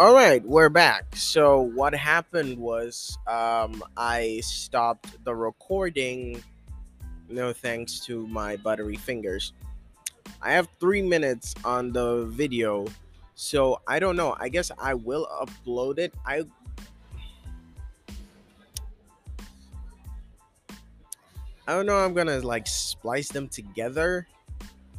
All right, we're back. So what happened was um, I stopped the recording. No thanks to my buttery fingers. I have three minutes on the video, so I don't know. I guess I will upload it. I I don't know. I'm gonna like splice them together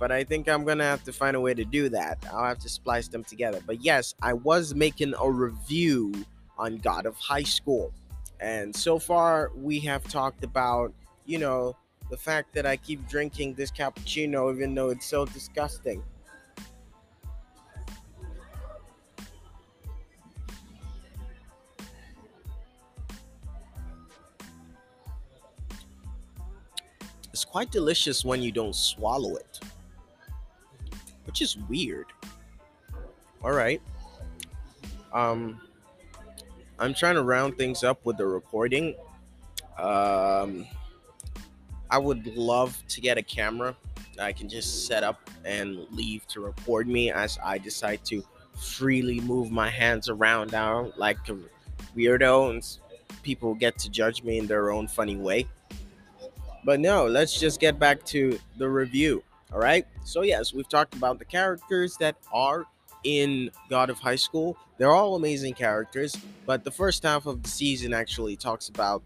but I think I'm gonna have to find a way to do that. I'll have to splice them together. But yes, I was making a review on God of High School, and so far we have talked about, you know, the fact that I keep drinking this cappuccino even though it's so disgusting. It's quite delicious when you don't swallow it which is weird. All right. Um, I'm trying to round things up with the recording. Um, I would love to get a camera I can just set up and leave to record me as I decide to freely move my hands around now like a weirdo and people get to judge me in their own funny way. But no, let's just get back to the review. All right. So, yes, we've talked about the characters that are in God of High School. They're all amazing characters, but the first half of the season actually talks about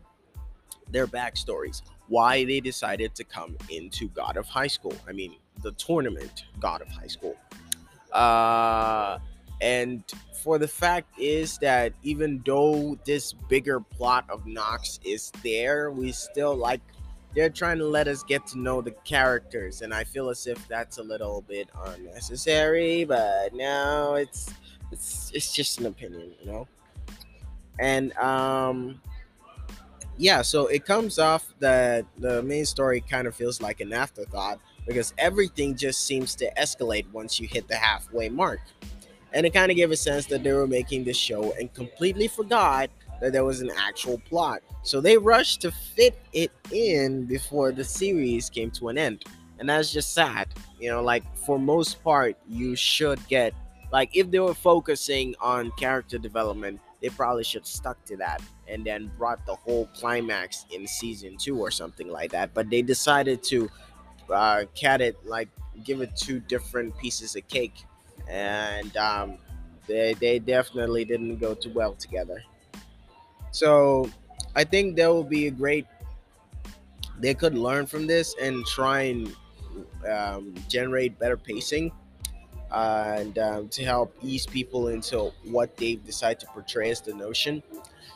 their backstories, why they decided to come into God of High School. I mean, the tournament God of High School. Uh, and for the fact is that even though this bigger plot of Nox is there, we still like they're trying to let us get to know the characters and i feel as if that's a little bit unnecessary but no it's it's it's just an opinion you know? And um yeah so it comes off that the main story kind of feels like an afterthought because everything just seems to escalate once you hit the halfway mark. And it kind of gave a sense that they were making this show and completely forgot that there was an actual plot. So they rushed to fit it in before the series came to an end. And that's just sad. You know, like for most part, you should get like if they were focusing on character development, they probably should stuck to that and then brought the whole climax in season two or something like that. But they decided to uh, cat it like give it two different pieces of cake, and um, they they definitely didn't go too well together. So I think that would be a great. They could learn from this and try and um, generate better pacing and um, to help ease people into what they decide to portray as the notion.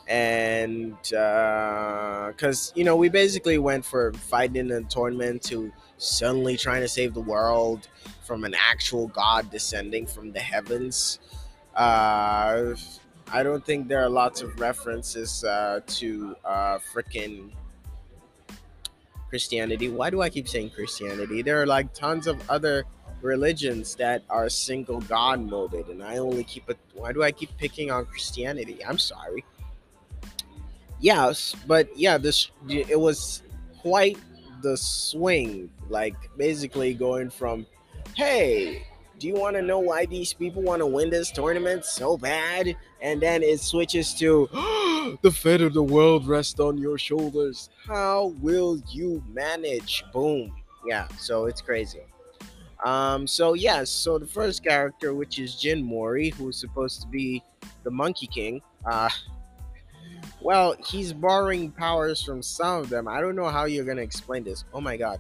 And because, uh, you know, we basically went for fighting in a tournament to suddenly trying to save the world from an actual god descending from the heavens. Uh, I don't think there are lots of references uh, to uh, freaking Christianity. Why do I keep saying Christianity? There are like tons of other religions that are single God molded, and I only keep it. Why do I keep picking on Christianity? I'm sorry. Yes, but yeah, this it was quite the swing. Like basically going from, hey, do you want to know why these people want to win this tournament so bad? And then it switches to the fate of the world rests on your shoulders. How will you manage? Boom. Yeah, so it's crazy. Um, so yes, yeah, so the first character, which is Jin Mori, who's supposed to be the Monkey King, uh, well, he's borrowing powers from some of them. I don't know how you're gonna explain this. Oh my god.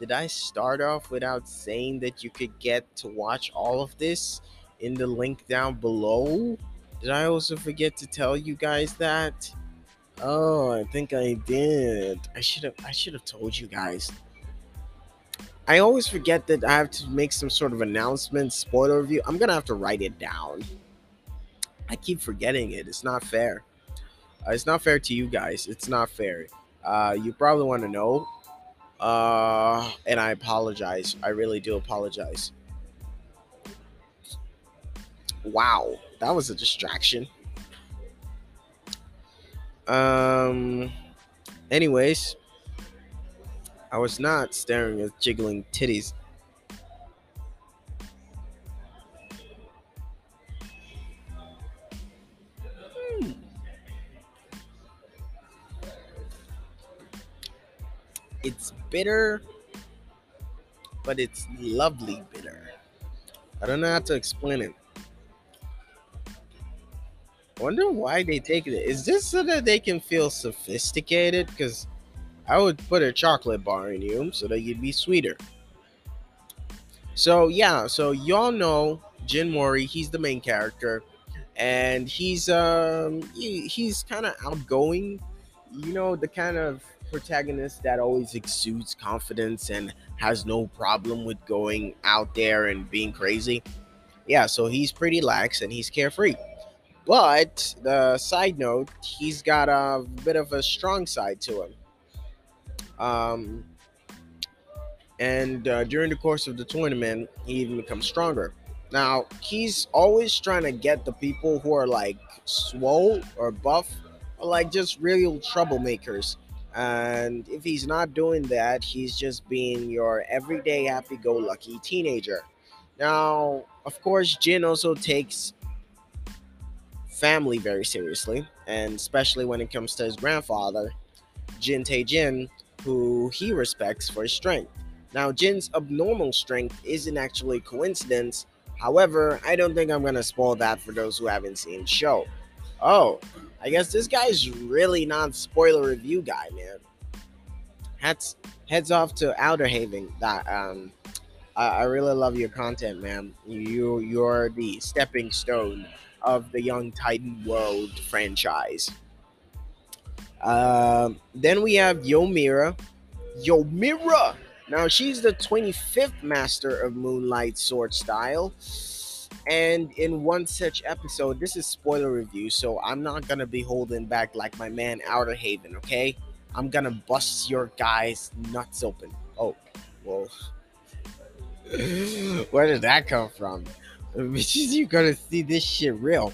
Did I start off without saying that you could get to watch all of this in the link down below? Did I also forget to tell you guys that? Oh, I think I did. I should have I should have told you guys. I always forget that I have to make some sort of announcement, spoiler review. I'm gonna have to write it down. I keep forgetting it. It's not fair. Uh, it's not fair to you guys. It's not fair. Uh, you probably want to know uh, and I apologize. I really do apologize. Wow, that was a distraction. Um, anyways, I was not staring at jiggling titties. Bitter, but it's lovely bitter. I don't know how to explain it. I wonder why they take it. Is this so that they can feel sophisticated? Because I would put a chocolate bar in you so that you'd be sweeter. So yeah, so y'all know Jin Mori. He's the main character, and he's um he, he's kind of outgoing. You know the kind of protagonist that always exudes confidence and has no problem with going out there and being crazy. Yeah, so he's pretty lax and he's carefree. But the side note, he's got a bit of a strong side to him. Um, and uh, during the course of the tournament, he even becomes stronger. Now, he's always trying to get the people who are like swole or buff, or like just real troublemakers. And if he's not doing that, he's just being your everyday happy go lucky teenager. Now, of course, Jin also takes family very seriously, and especially when it comes to his grandfather, Jin Tae Jin, who he respects for his strength. Now, Jin's abnormal strength isn't actually coincidence. However, I don't think I'm gonna spoil that for those who haven't seen the show. Oh, I guess this guy's really non spoiler review guy, man. Heads heads off to Outer Haven. That um, I, I really love your content, man. You you're the stepping stone of the Young Titan World franchise. Um, then we have Yomira. Yomira. Now she's the 25th master of Moonlight Sword Style. And in one such episode, this is spoiler review, so I'm not gonna be holding back like my man Outer Haven, okay? I'm gonna bust your guys' nuts open. Oh, well. Where did that come from? You're gonna see this shit real.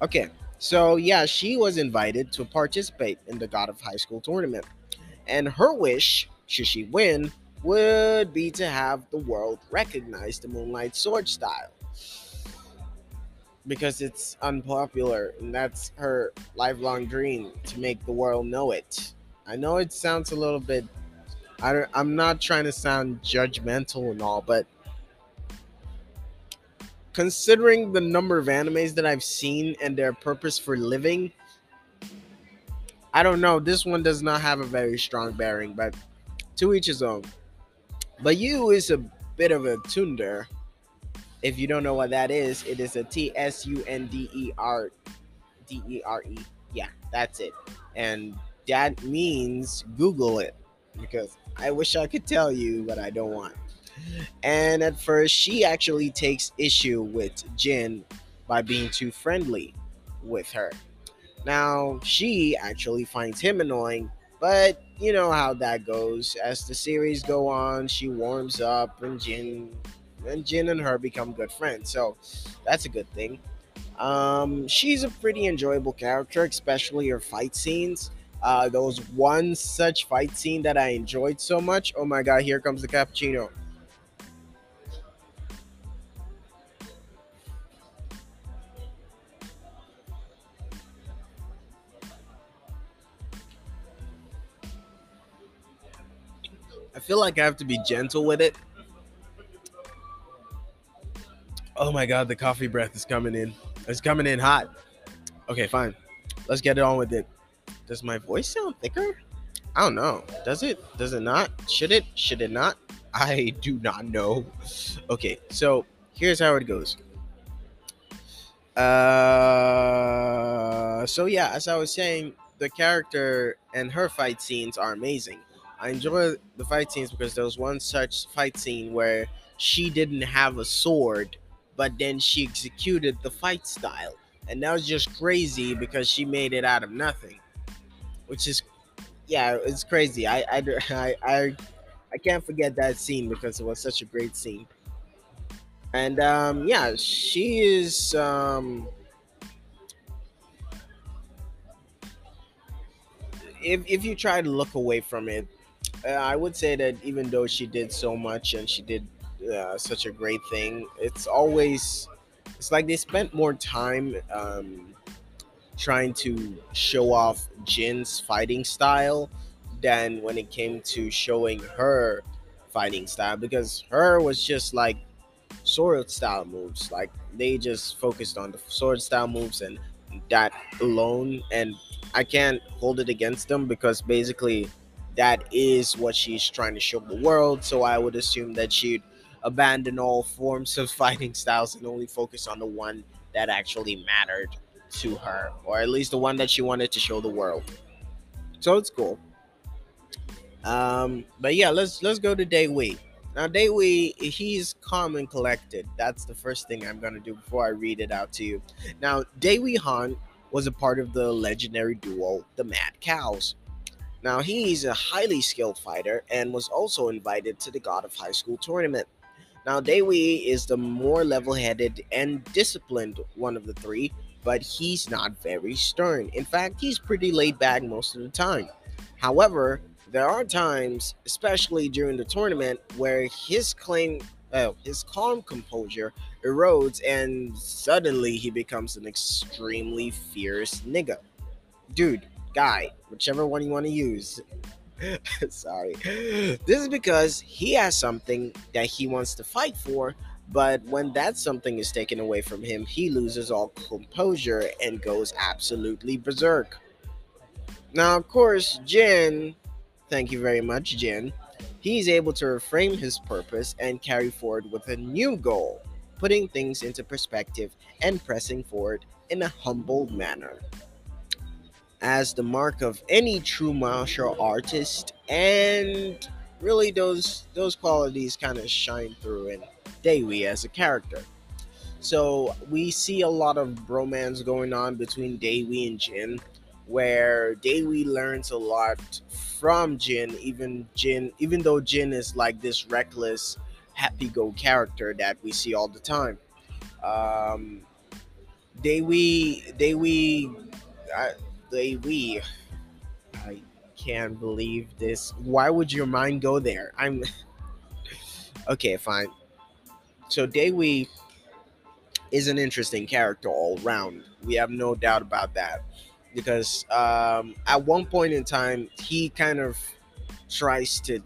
Okay, so yeah, she was invited to participate in the God of High School tournament. And her wish, should she win, would be to have the world recognize the Moonlight Sword style. Because it's unpopular, and that's her lifelong dream to make the world know it. I know it sounds a little bit. I don't, I'm not trying to sound judgmental and all, but considering the number of animes that I've seen and their purpose for living, I don't know. This one does not have a very strong bearing, but to each his own. But you is a bit of a tunder. If you don't know what that is, it is a T S U N D E R D E R E. Yeah, that's it. And that means Google it because I wish I could tell you, but I don't want. And at first, she actually takes issue with Jin by being too friendly with her. Now, she actually finds him annoying but you know how that goes. As the series go on, she warms up, and Jin and Jin and her become good friends. So that's a good thing. Um, she's a pretty enjoyable character, especially her fight scenes. Uh, there was one such fight scene that I enjoyed so much. Oh my god, here comes the cappuccino. I feel like I have to be gentle with it. Oh my god, the coffee breath is coming in. It's coming in hot. Okay, fine. Let's get it on with it. Does my voice sound thicker? I don't know. Does it? Does it not? Should it? Should it not? I do not know. Okay, so here's how it goes. Uh, so yeah, as I was saying, the character and her fight scenes are amazing. I enjoy the fight scenes because there was one such fight scene where she didn't have a sword, but then she executed the fight style. And that was just crazy because she made it out of nothing. Which is yeah, it's crazy. I I I I, I can't forget that scene because it was such a great scene. And um yeah, she is um if if you try to look away from it, uh, I would say that even though she did so much and she did uh, such a great thing, it's always it's like they spent more time um, trying to show off Jin's fighting style than when it came to showing her fighting style because her was just like sword style moves. Like they just focused on the sword style moves and that alone. And I can't hold it against them because basically that is what she's trying to show the world. So I would assume that she'd abandon all forms of fighting styles and only focus on the one that actually mattered to her, or at least the one that she wanted to show the world. So it's cool. Um, but yeah, let's let's go to Day Daewee. Now Day Daewee, he's calm and collected. That's the first thing I'm gonna do before I read it out to you. Now Day Daewee Han was a part of the legendary duo, the Mad Cows. Now he's a highly skilled fighter and was also invited to the God of High School tournament. Now Daewee is the more level-headed and disciplined one of the three, but he's not very stern. In fact, he's pretty laid back most of the time. However, there are times, especially during the tournament, where his claim, uh, his calm composure erodes, and suddenly he becomes an extremely fierce nigga. Dude, guy, whichever one you want to use. Sorry. This is because he has something that he wants to fight for, but when that something is taken away from him, he loses all composure and goes absolutely berserk. Now, of course, Jin, thank you very much, Jin, he's able to reframe his purpose and carry forward with a new goal, putting things into perspective and pressing forward in a humble manner. As the mark of any true martial artist, and really those those qualities kind of shine through in Dewi as a character. So we see a lot of bromance going on between Dewi and Jin, where Dewi learns a lot from Jin, even Jin, even though Jin is like this reckless, happy-go character that we see all the time. Um, Dewi, Dewi, Dewi. I can't believe this. Why would your mind go there? I'm okay, fine. So Dewi is an interesting character all round. We have no doubt about that. Because um, at one point in time, he kind of tries to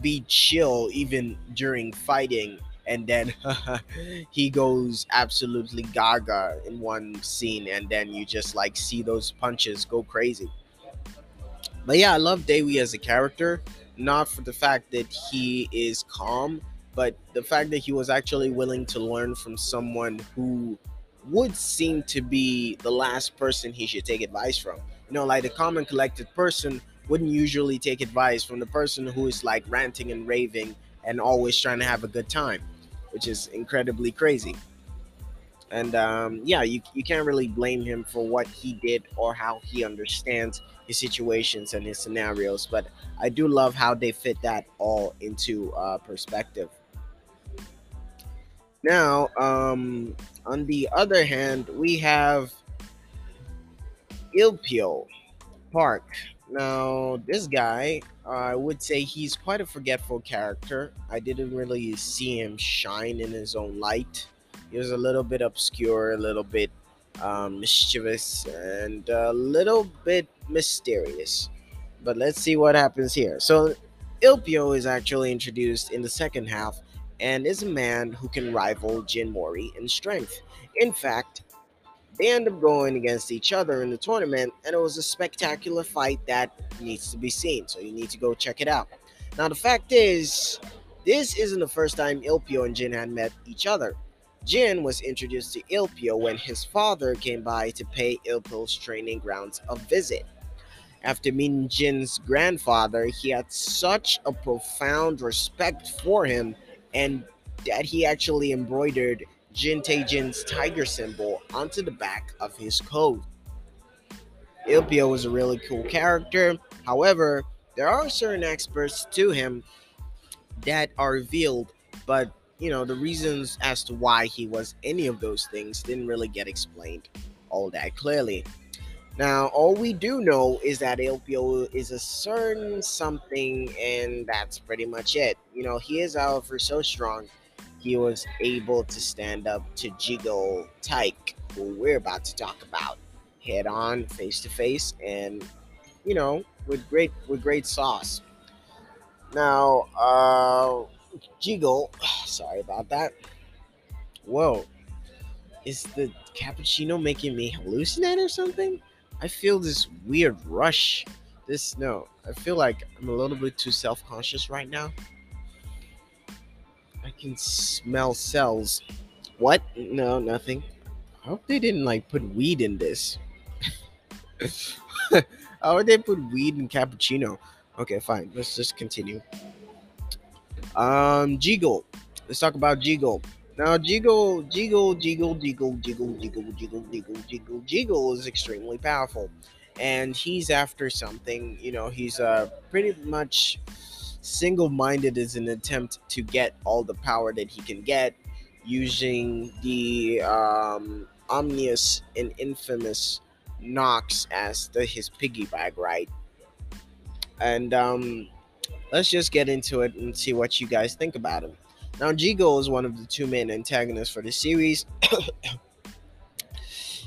be chill even during fighting, and then he goes absolutely gaga in one scene, and then you just like see those punches go crazy. But yeah, I love Dewi as a character, not for the fact that he is calm, but the fact that he was actually willing to learn from someone who would seem to be the last person he should take advice from. You know, like the common collected person wouldn't usually take advice from the person who is like ranting and raving and always trying to have a good time, which is incredibly crazy. And um, yeah, you, you can't really blame him for what he did or how he understands his situations and his scenarios. But I do love how they fit that all into uh, perspective. Now, um, on the other hand, we have Ilpyo Park. Now, this guy, I would say he's quite a forgetful character. I didn't really see him shine in his own light. He was a little bit obscure, a little bit um, mischievous, and a little bit mysterious. But let's see what happens here. So, Ilpyo is actually introduced in the second half and is a man who can rival Jin Mori in strength. In fact, they end up going against each other in the tournament, and it was a spectacular fight that needs to be seen. So you need to go check it out. Now, the fact is, this isn't the first time Ilpyo and Jin had met each other. Jin was introduced to Ilpyo when his father came by to pay Ilpyo's training grounds a visit. After meeting Jin's grandfather, he had such a profound respect for him and that he actually embroidered Jin Taejin's tiger symbol onto the back of his coat. Ilpyo was a really cool character. However, there are certain experts to him that are revealed, but you know, the reasons as to why he was any of those things didn't really get explained all that clearly. Now, all we do know is that Ilpyo is a certain something, and that's pretty much it. You know, he is, however, so strong, he was able to stand up to Jiggle Tyke, who we're about to talk about, head on, face to face, and, you know, with great with great sauce. Now, uh, Jiggle, sorry about that. Whoa, is the cappuccino making me hallucinate or something? I feel this weird rush. This no, I feel like I'm a little bit too self-conscious right now. Can smell cells. What? No, nothing. I hope they didn't like put weed in this. How would they put weed in cappuccino? Okay, fine. Let's just continue. Um, Jiggle. Let's talk about Jiggle. Now, Jiggle, Jiggle, Jiggle, Jiggle, Jiggle, Jiggle, Jiggle, Jiggle, Jiggle, Jiggle is extremely powerful, and he's after something. You know, he's uh pretty much single-minded is an attempt to get all the power that he can get using the um, omnious and infamous Nox as the his piggyback, right? And um, let's just get into it and see what you guys think about him. Now, Jigo is one of the two main antagonists for the series.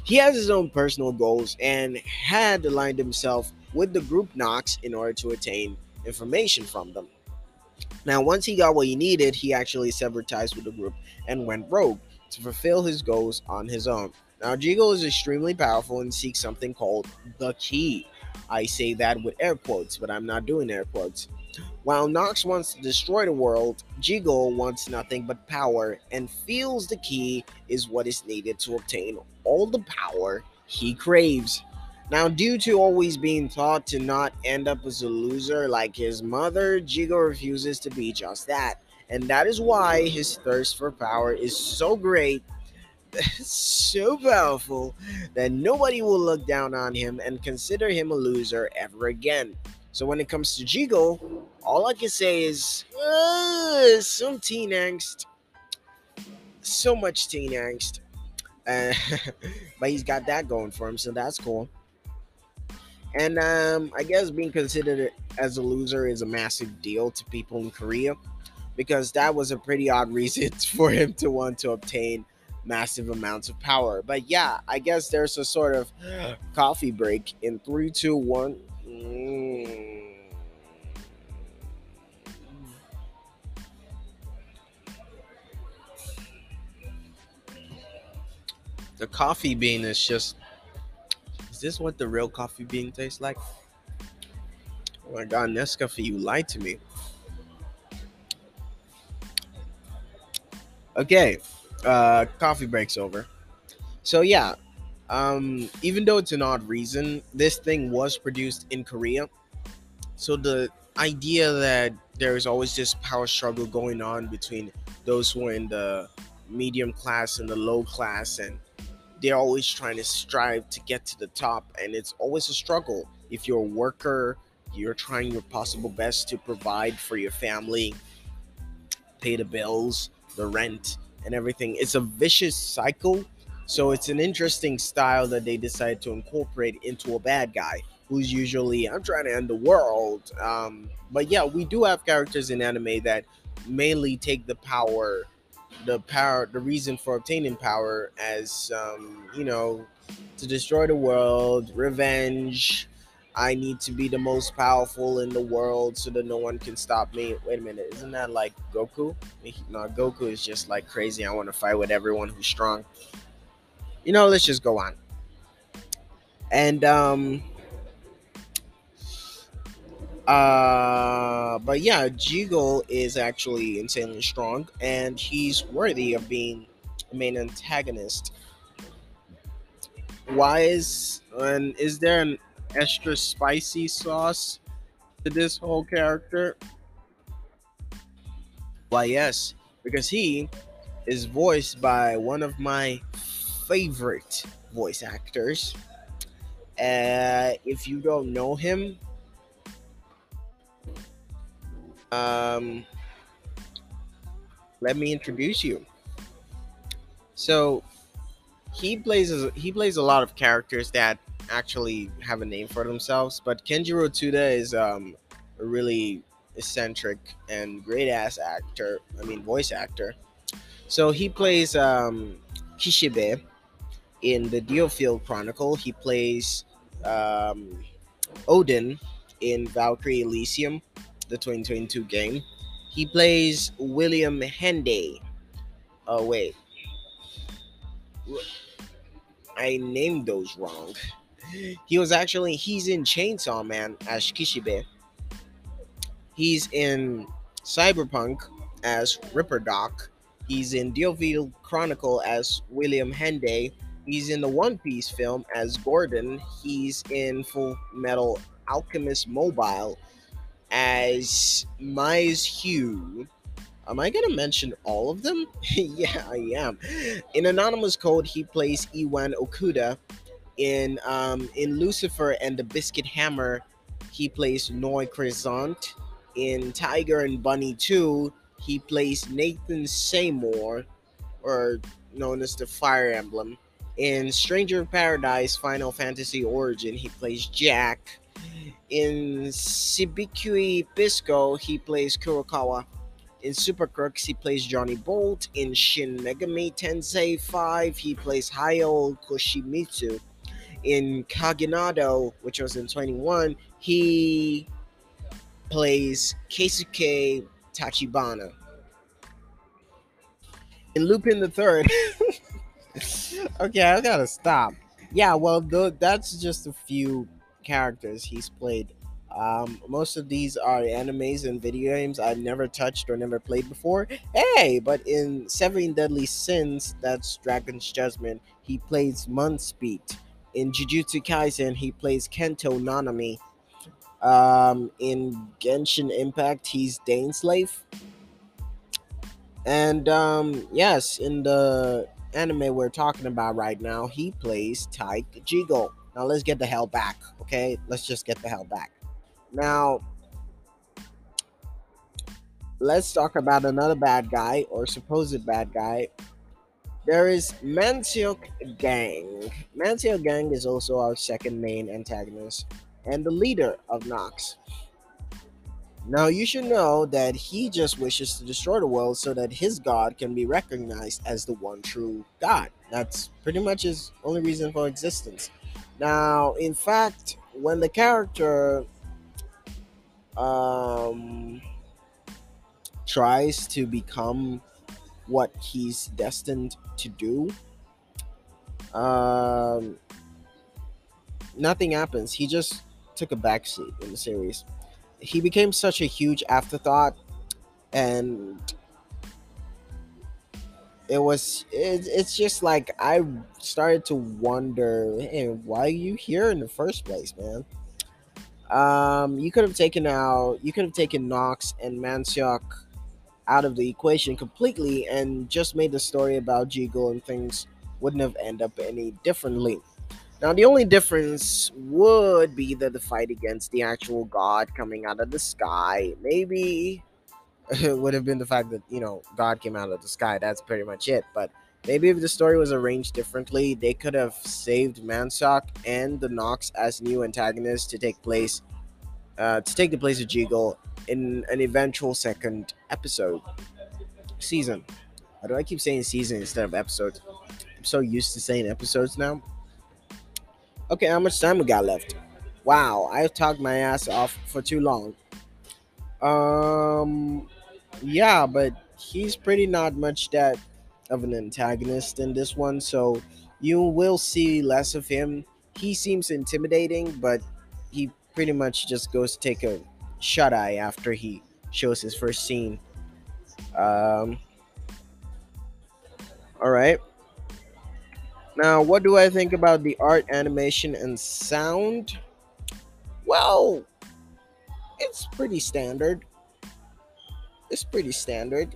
he has his own personal goals and had aligned himself with the group Nox in order to attain information from them. Now, once he got what he needed, he actually severed ties with the group and went rogue to fulfill his goals on his own. Now, Jigo is extremely powerful and seeks something called the key. I say that with air quotes, but I'm not doing air quotes. While Nox wants to destroy the world, Jigo wants nothing but power and feels the key is what is needed to obtain all the power he craves. Now, due to always being taught to not end up as a loser like his mother, Jigo refuses to be just that. And that is why his thirst for power is so great, so powerful, that nobody will look down on him and consider him a loser ever again. So when it comes to Jigo, all I can say is uh, some teen angst, so much teen angst, uh, but he's got that going for him, so that's cool. And um, I guess being considered as a loser is a massive deal to people in Korea because that was a pretty odd reason for him to want to obtain massive amounts of power. But yeah, I guess there's a sort of coffee break in three, two, one. Mm. The coffee bean is just. Is this what the real coffee bean tastes like? Oh my god, Nescafe, you lied to me. Okay, uh, coffee breaks over. So yeah, um, even though it's an odd reason, this thing was produced in Korea. So the idea that there is always this power struggle going on between those who are in the medium class and the low class, and they're always trying to strive to get to the top, and it's always a struggle. If you're a worker, you're trying your possible best to provide for your family, pay the bills, the rent, and everything. It's a vicious cycle. So it's an interesting style that they decide to incorporate into a bad guy who's usually I'm trying to end the world. Um, but yeah, we do have characters in anime that mainly take the power, the power, the reason for obtaining power as um, you know to destroy the world, revenge, I need to be the most powerful in the world so that no one can stop me. Wait a minute, isn't that like Goku? No, Goku is just like crazy. I want to fight with everyone who's strong. You know, let's just go on. And um uh but yeah, Jigo is actually insanely strong and he's worthy of being the main antagonist. Why is and is there an extra spicy sauce to this whole character? Why, yes, because he is voiced by one of my favorite voice actors. Uh, if you don't know him, um, let me introduce you. So he plays he plays a lot of characters that actually have a name for themselves. But Kenjiro Tsuda is um, a really eccentric and great ass actor. I mean, voice actor. So he plays um, Kishibe in the DioField Chronicle. He plays um, Odin in Valkyrie Elysium, the 2022 game. He plays William Henday. Oh wait, I named those wrong. He was actually he's in Chainsaw Man as Kishibe. He's in Cyberpunk as Ripper Doc. He's in DioField Chronicle as William Henday. He's in the One Piece film as Gordon. He's in Full Metal Alchemist Mobile as Mize Hugh. Am I gonna mention all of them? yeah, I am. In Anonymous Code, he plays Iwan Okuda. In um, in Lucifer and the Biscuit Hammer, he plays Noy Crescent. In Tiger and Bunny 2, he plays Nathan Seymour, or known as the Fire Emblem. In Stranger of Paradise Final Fantasy Origin, he plays Jack. In Shibikui Pisco, he plays Kurokawa. In Super Crooks, he plays Johnny Bolt. In Shin Megami Tensei 5, he plays Hayao Koshimizu. In Kagenado, which was in 21, he plays Keisuke Tachibana. In Lupin the Third, okay, I gotta stop. Yeah, well, th- that's just a few characters he's played. Um, most of these are animes and video games I've never touched or never played before. Hey, but in Seven Deadly Sins, that's Dragon's Judgment, he plays Monspeet. In Jujutsu Kaisen, he plays Kento Nanami. Um, in Genshin Impact, he's Dainsleif. And um, yes, in the anime we're talking about right now, he plays Tyke Jigo. Now let's get the hell back, okay? Let's just get the hell back. Now, let's talk about another bad guy or supposed bad guy. There is Manseok Gang. Manseok Gang is also our second main antagonist and the leader of Nox. Now, you should know that he just wishes to destroy the world so that his god can be recognized as the one true God. That's pretty much his only reason for existence. Now, in fact, when the character um, tries to become what he's destined to do, um, nothing happens. He just took a backseat in the series. He became such a huge afterthought, and it was it, it's just like I started to wonder, hey, why are you here in the first place, man? Um, you could have taken out, you could have taken Nox and Manseok out of the equation completely, and just made the story about Jigo and things wouldn't have ended up any differently. Now, the only difference would be that the fight against the actual god coming out of the sky. Maybe would have been the fact that, you know, God came out of the sky. That's pretty much it. But maybe if the story was arranged differently, they could have saved Manseok and the Nox as new antagonists to take place, uh, to take the place of Jiggle in an eventual second episode season. Why do I keep saying season instead of episodes? I'm so used to saying episodes now. Okay, how much time we got left? Wow, I've talked my ass off for too long. Um, yeah, but he's pretty not much that of an antagonist in this one, so you will see less of him. He seems intimidating, but he pretty much just goes to take a shut eye after he shows his first scene. Um, all right. Now, what do I think about the art, animation, and sound? Well, it's pretty standard. It's pretty standard.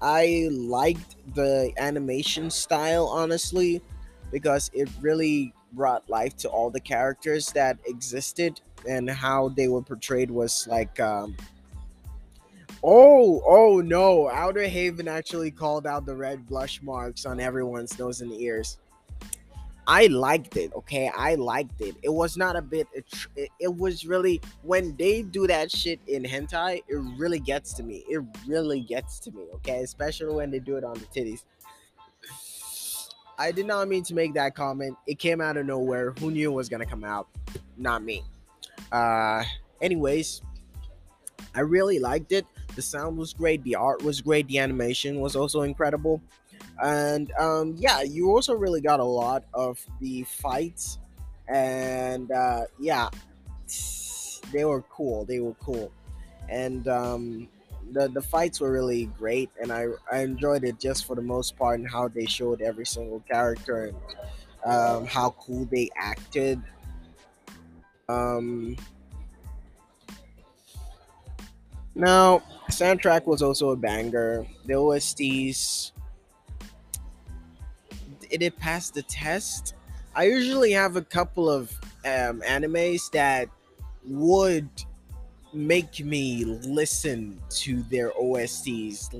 I liked the animation style, honestly, because it really brought life to all the characters that existed and how they were portrayed was like um, Oh, oh no. Outer Haven actually called out the red blush marks on everyone's nose and ears. I liked it. Okay, I liked it. It was not a bit. It, it, was really when they do that shit in hentai. It really gets to me. It really gets to me. Okay, especially when they do it on the titties. I did not mean to make that comment. It came out of nowhere. Who knew it was gonna come out? Not me. Uh, Anyways, I really liked it. The sound was great, the art was great, the animation was also incredible. And um, yeah, you also really got a lot of the fights. And uh, yeah, they were cool. They were cool. And um, the, the fights were really great. And I, I enjoyed it just for the most part and how they showed every single character and um, how cool they acted. Um, now, soundtrack was also a banger. The OSTs it did pass the test. I usually have a couple of um, animes that would make me listen to their OSTs.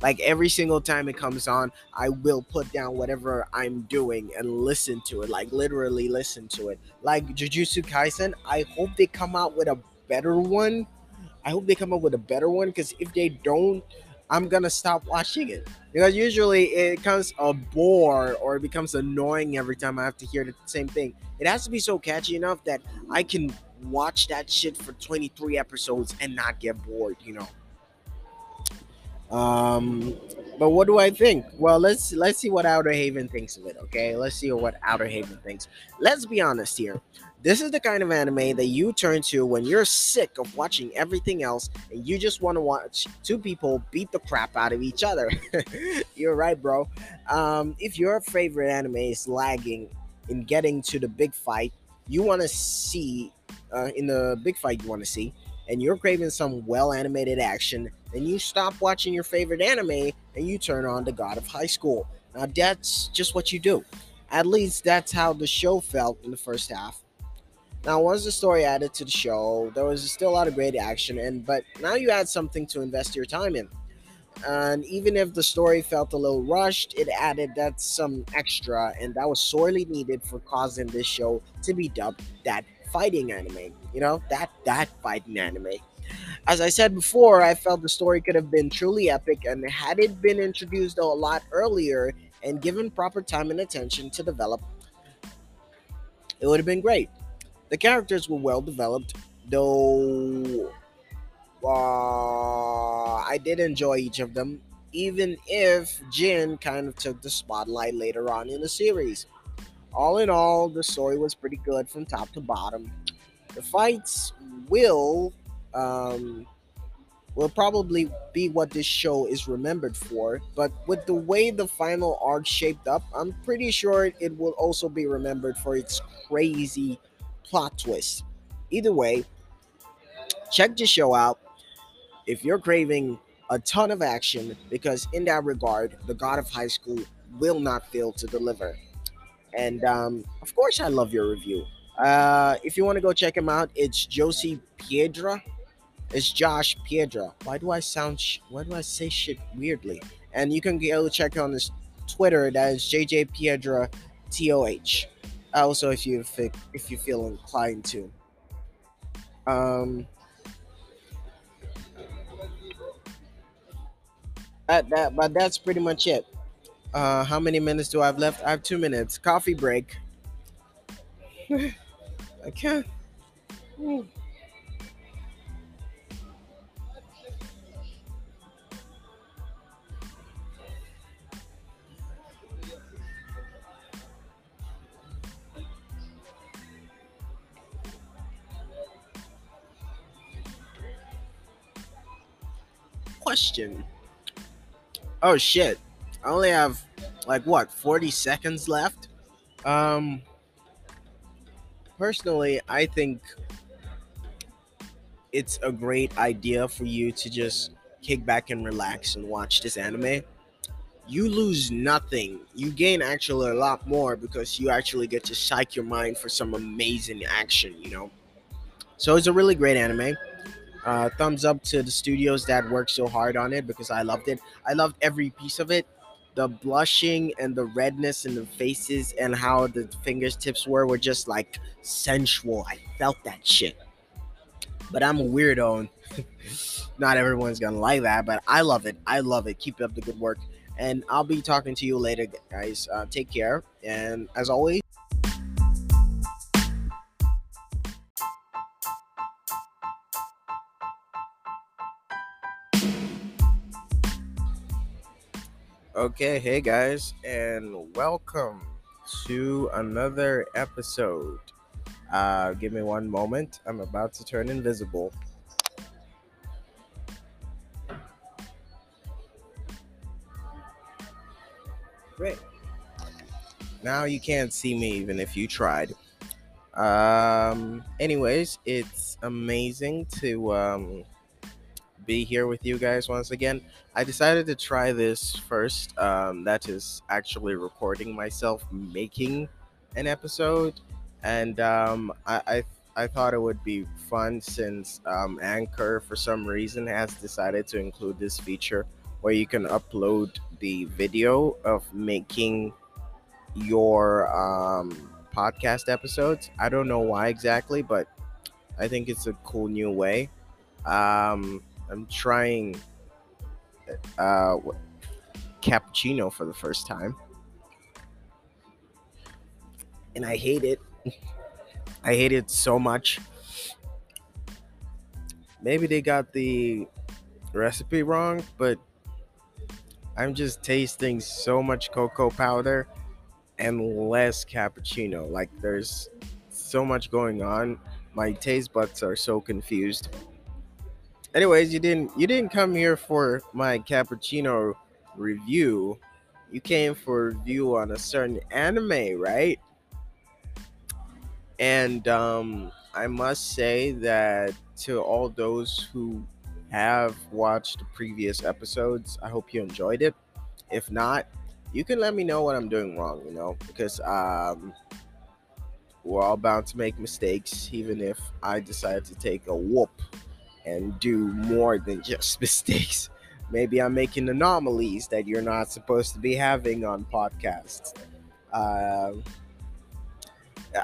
Like every single time it comes on, I will put down whatever I'm doing and listen to it. Like literally listen to it. Like Jujutsu Kaisen, I hope they come out with a better one. I hope they come up with a better one because if they don't, I'm gonna stop watching it because usually it becomes a bore or it becomes annoying every time I have to hear the same thing. It has to be so catchy enough that I can watch that shit for 23 episodes and not get bored, you know. Um, but what do I think? Well, let's let's see what Outer Haven thinks of it. Okay, let's see what Outer Haven thinks. Let's be honest here. This is the kind of anime that you turn to when you're sick of watching everything else and you just want to watch two people beat the crap out of each other. you're right, bro. Um, if your favorite anime is lagging in getting to the big fight, you want to see uh, in the big fight you want to see, and you're craving some well animated action, then you stop watching your favorite anime and you turn on the God of High School. Now that's just what you do. At least that's how the show felt in the first half. Now, once the story added to the show, there was still a lot of great action, and but now you add something to invest your time in. And even if the story felt a little rushed, it added that some extra, and that was sorely needed for causing this show to be dubbed that fighting anime. You know, that that fighting anime. As I said before, I felt the story could have been truly epic, and had it been introduced a lot earlier and given proper time and attention to develop, it would have been great. The characters were well developed, though uh, I did enjoy each of them, even if Jin kind of took the spotlight later on in the series. All in all, the story was pretty good from top to bottom. The fights will um, will probably be what this show is remembered for, but with the way the final arc shaped up, I'm pretty sure it will also be remembered for its crazy plot twist. Either way, check the show out if you're craving a ton of action, because in that regard, the God of High School will not fail to deliver. And um, of course, I love your review. Uh, if you want to go check him out, it's Josie Piedra. It's Josh Piedra. Why do I sound? Sh- why do I say shit weirdly? And you can go check on his Twitter. That is JJ Piedra, T O H also if you if you feel inclined to um that, that but that's pretty much it uh how many minutes do i have left i have two minutes coffee break i can't question. Oh shit. I only have like what, 40 seconds left? Um personally, I think it's a great idea for you to just kick back and relax and watch this anime. You lose nothing. You gain actually a lot more because you actually get to psych your mind for some amazing action, you know. So it's a really great anime. Uh, thumbs up to the studios that worked so hard on it because I loved it. I loved every piece of it. The blushing and the redness in the faces and how the fingertips were were just like sensual. I felt that shit. But I'm a weirdo. Not everyone's gonna like that, but I love it. I love it. Keep up the good work. And I'll be talking to you later, guys. Uh, take care. And as always, Okay, hey guys, and welcome to another episode. Uh, give me one moment. I'm about to turn invisible. Great. Now you can't see me even if you tried. Um, anyways, it's amazing to um, be here with you guys once again. I decided to try this first. Um, that is actually recording myself making an episode, and um, I, I I thought it would be fun since um, Anchor, for some reason, has decided to include this feature where you can upload the video of making your um, podcast episodes. I don't know why exactly, but I think it's a cool new way. Um, I'm trying uh, cappuccino for the first time, and I hate it. I hate it so much. Maybe they got the recipe wrong, but I'm just tasting so much cocoa powder and less cappuccino. Like there's so much going on. My taste buds are so confused. Anyways, you didn't you didn't come here for my cappuccino review. You came for a review on a certain anime, right? And um, I must say that to all those who have watched the previous episodes, I hope you enjoyed it. If not, you can let me know what I'm doing wrong, you know, because um, we're all bound to make mistakes, even if I decide to take a whoop and do more than just mistakes. Maybe I'm making anomalies that you're not supposed to be having on podcasts. Uh,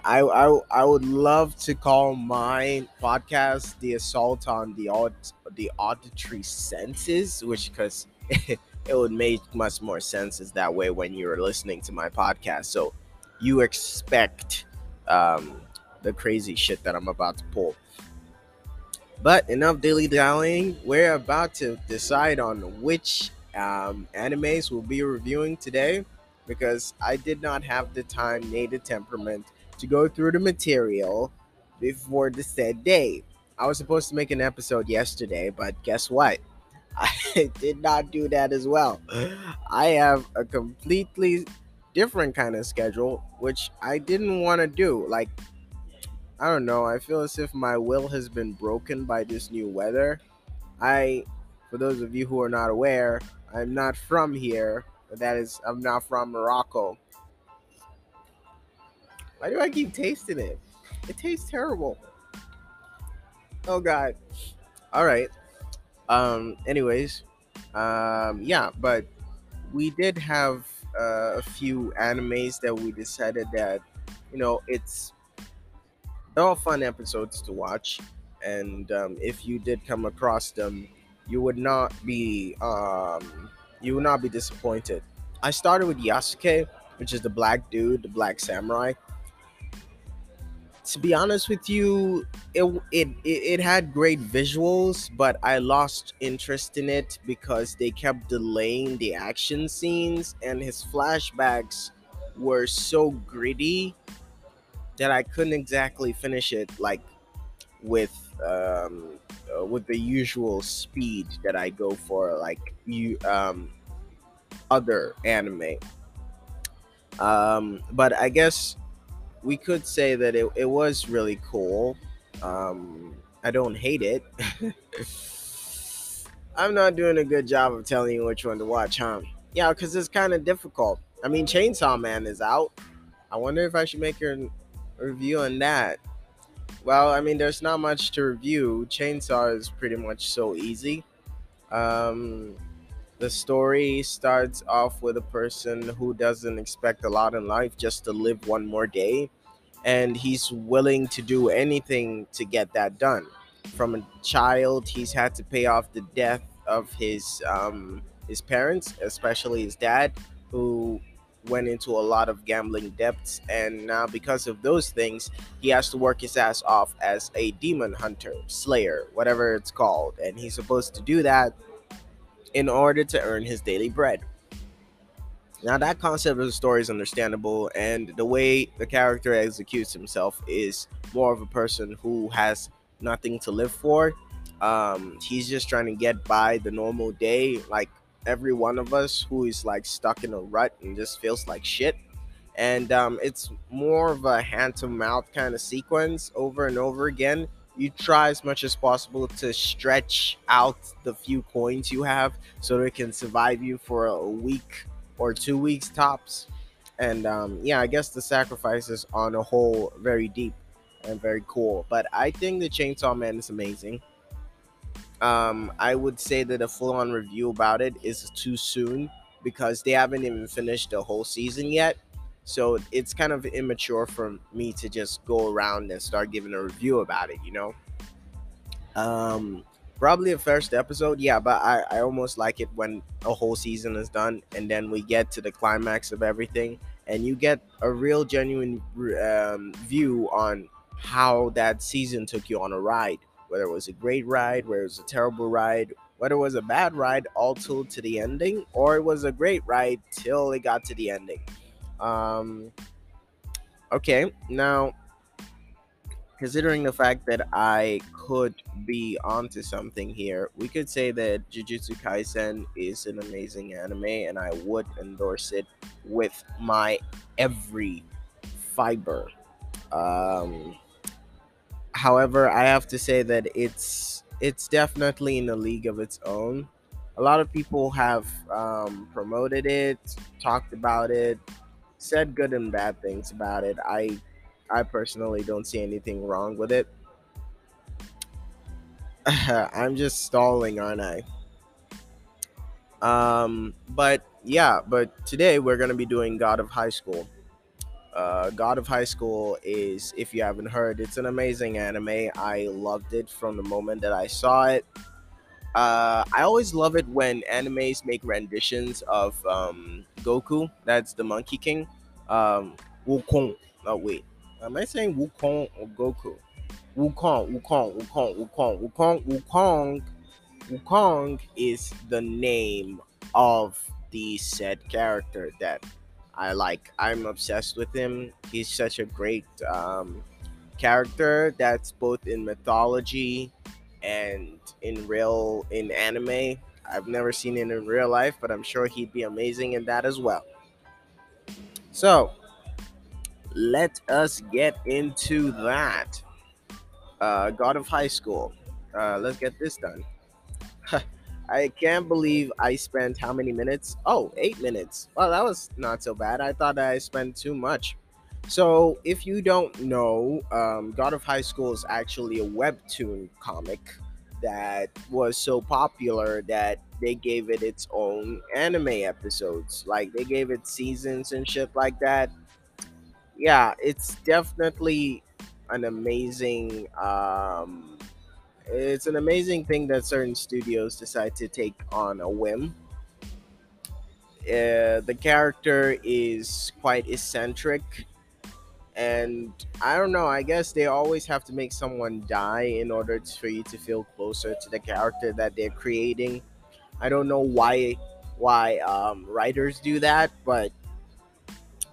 I, I I would love to call my podcast the assault on the aud the auditory senses, which because it would make much more sense is that way when you're listening to my podcast. So you expect um, the crazy shit that I'm about to pull. But enough dilly dallying. We're about to decide on which um, animes we'll be reviewing today because I did not have the time, native temperament to go through the material before the said day. I was supposed to make an episode yesterday, but guess what? I did not do that as well. I have a completely different kind of schedule, which I didn't want to do. Like, I don't know. I feel as if my will has been broken by this new weather. I, for those of you who are not aware, I'm not from here. That is, I'm not from Morocco. Why do I keep tasting it? It tastes terrible. Oh God. All right. Um. Anyways, um. Yeah, but we did have uh, a few animes that we decided that, you know, it's they're all fun episodes to watch, and um, if you did come across them, you would not be um, you would not be disappointed. I started with Yasuke, which is the black dude, the black samurai. To be honest with you, it it it, it had great visuals, but I lost interest in it because they kept delaying the action scenes, and his flashbacks were so gritty that I couldn't exactly finish it like with um, uh, with the usual speed that I go for like you um, other anime. Um, but I guess we could say that it, it was really cool. Um, I don't hate it. I'm not doing a good job of telling you which one to watch, huh? Yeah, because it's kind of difficult. I mean, Chainsaw Man is out. I wonder if I should make a review on that. Well, I mean, there's not much to review. Chainsaw is pretty much so easy. Um, the story starts off with a person who doesn't expect a lot in life just to live one more day and he's willing to do anything to get that done. From a child, he's had to pay off the death of his um, his parents, especially his dad, who went into a lot of gambling debts, and now because of those things, he has to work his ass off as a demon hunter, slayer, whatever it's called, and he's supposed to do that in order to earn his daily bread. Now that concept of the story is understandable, and the way the character executes himself is more of a person who has nothing to live for. Um, he's just trying to get by the normal day, like every one of us who is like stuck in a rut and just feels like shit. And um, it's more of a hand to mouth kind of sequence over and over again. You try as much as possible to stretch out the few coins you have so they can survive you for a week or two weeks tops. And um, yeah, I guess the sacrifices on a whole very deep and very cool. But I think the Chainsaw Man is amazing. Um, I would say that a full-on review about it is too soon because they haven't even finished the whole season yet. So it's kind of immature for me to just go around and start giving a review about it, you know. Um, probably a first episode, yeah, but I, I almost like it when a whole season is done and then we get to the climax of everything and you get a real genuine um, view on how that season took you on a ride, whether it was a great ride, whether it was a terrible ride, whether it was a bad ride all till to the ending, or it was a great ride till it got to the ending. Um, okay, now considering the fact that I could be onto something here, we could say that Jujutsu Kaisen is an amazing anime, and I would endorse it with my every fiber. Um, however, I have to say that it's it's definitely in a league of its own. A lot of people have um, promoted it, talked about it, said good and bad things about it. I I personally don't see anything wrong with it. I'm just stalling, aren't I? Um, but yeah, but today we're gonna be doing God of High School. Uh, God of High School is, if you haven't heard, it's an amazing anime. I loved it from the moment that I saw it. Uh, I always love it when animes make renditions of um, Goku. That's the Monkey King. Um, Wukong. Oh wait, am I saying Wukong or Goku? Wukong, Wukong, Wukong, Wukong, Wukong, Wukong. Wukong is the name of the said character that I like. I'm obsessed with him. He's such a great um, character that's both in mythology and in real in anime. I've never seen it in real life, but I'm sure he'd be amazing in that as well. So, let us get into that. Uh, God of High School. Uh, let's get this done. I can't believe I spent how many minutes? Oh, eight minutes. Well, that was not so bad. I thought I spent too much. So, if you don't know, um, God of High School is actually a webtoon comic that was so popular that they gave it its own anime episodes. Like, they gave it seasons and shit like that. Yeah, it's definitely an amazing um, it's an amazing thing that certain studios decide to take on a whim. Uh, the character is quite eccentric, and I don't know. I guess they always have to make someone die in order to, for you to feel closer to the character that they're creating. I don't know why why um, writers do that, but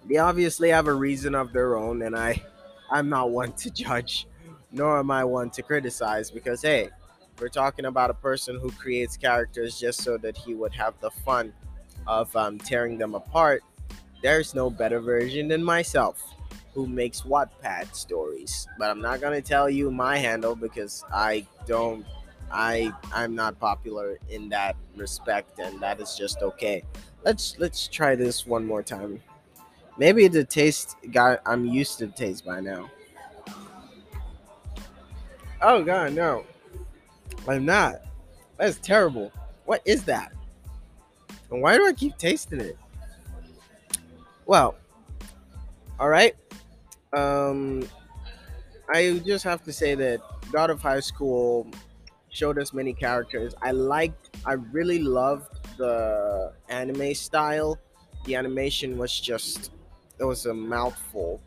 they obviously have a reason of their own, and I I'm not one to judge nor am I one to criticize because, hey, we're talking about a person who creates characters just so that he would have the fun of um, tearing them apart. There's no better version than myself who makes Wattpad stories. But I'm not gonna tell you my handle because I don't I I'm not popular in that respect and that is just okay. Let's let's try this one more time. Maybe the taste got I'm used to the taste by now. Oh god, no. I'm not. That's terrible. What is that? And why do I keep tasting it? Well, all right. Um, I just have to say that God of High School showed us many characters. I liked, I really loved the anime style. The animation was just, it was a mouthful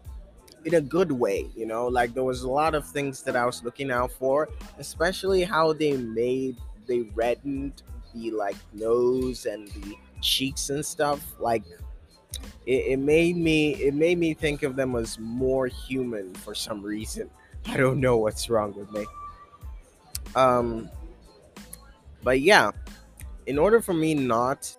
in a good way you know? Like there was a lot of things that i was looking out for especially how they made they reddened the like nose and the cheeks and stuff. Like it, it made me it made me think of them as more human for some reason. I don't know what's wrong with me. Um but yeah in order for me not